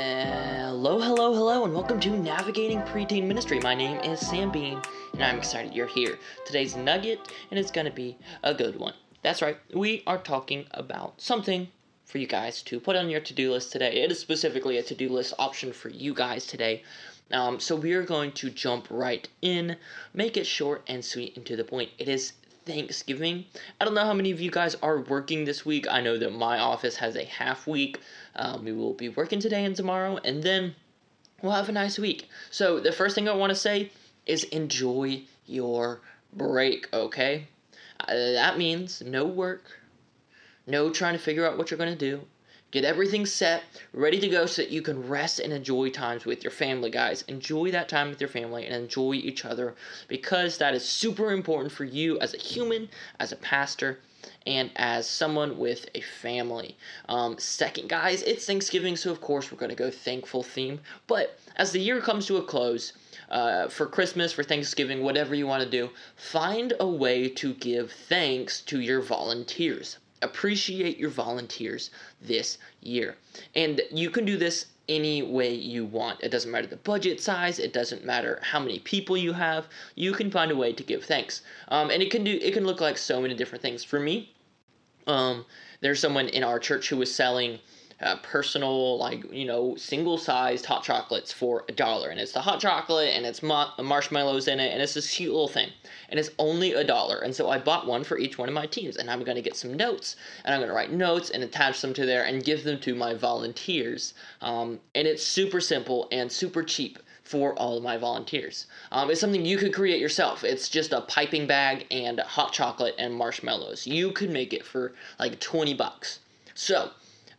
Hello, hello, hello, and welcome to Navigating Preteen Ministry. My name is Sam Bean, and I'm excited you're here. Today's nugget, and it's going to be a good one. That's right, we are talking about something for you guys to put on your to do list today. It is specifically a to do list option for you guys today. Um, so we are going to jump right in, make it short and sweet and to the point. It is Thanksgiving. I don't know how many of you guys are working this week. I know that my office has a half week. Um, we will be working today and tomorrow, and then we'll have a nice week. So, the first thing I want to say is enjoy your break, okay? Uh, that means no work, no trying to figure out what you're going to do. Get everything set, ready to go so that you can rest and enjoy times with your family, guys. Enjoy that time with your family and enjoy each other because that is super important for you as a human, as a pastor, and as someone with a family. Um, second, guys, it's Thanksgiving, so of course we're going to go thankful theme. But as the year comes to a close, uh, for Christmas, for Thanksgiving, whatever you want to do, find a way to give thanks to your volunteers appreciate your volunteers this year. And you can do this any way you want. It doesn't matter the budget size. It doesn't matter how many people you have. You can find a way to give thanks. Um, and it can do. It can look like so many different things. For me, um, there's someone in our church who was selling uh, personal, like, you know, single sized hot chocolates for a dollar. And it's the hot chocolate and it's ma- marshmallows in it and it's this cute little thing. And it's only a dollar. And so I bought one for each one of my teams. And I'm going to get some notes and I'm going to write notes and attach them to there and give them to my volunteers. Um, and it's super simple and super cheap for all of my volunteers. Um, it's something you could create yourself. It's just a piping bag and hot chocolate and marshmallows. You could make it for like 20 bucks. So,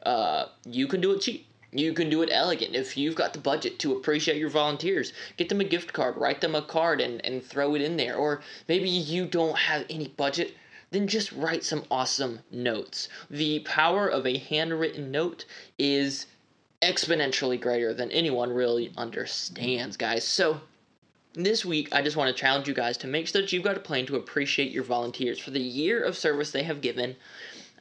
uh, you can do it cheap. You can do it elegant. If you've got the budget to appreciate your volunteers, get them a gift card, write them a card, and, and throw it in there. Or maybe you don't have any budget, then just write some awesome notes. The power of a handwritten note is exponentially greater than anyone really understands, guys. So, this week, I just want to challenge you guys to make sure that you've got a plan to appreciate your volunteers for the year of service they have given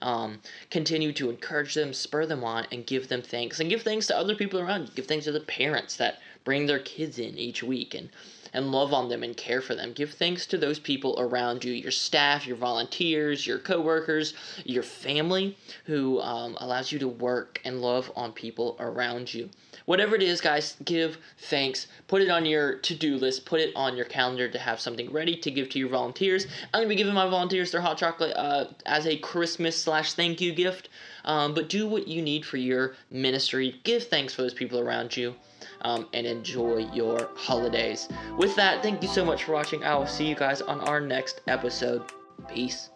um, continue to encourage them, spur them on, and give them thanks. And give thanks to other people around. Give thanks to the parents that bring their kids in each week and, and love on them and care for them. Give thanks to those people around you your staff, your volunteers, your coworkers, your family who um, allows you to work and love on people around you. Whatever it is, guys, give thanks. Put it on your to do list. Put it on your calendar to have something ready to give to your volunteers. I'm going to be giving my volunteers their hot chocolate uh, as a Christmas slash thank you gift. Um, but do what you need for your ministry. Give thanks for those people around you. Um, and enjoy your holidays. With that, thank you so much for watching. I will see you guys on our next episode. Peace.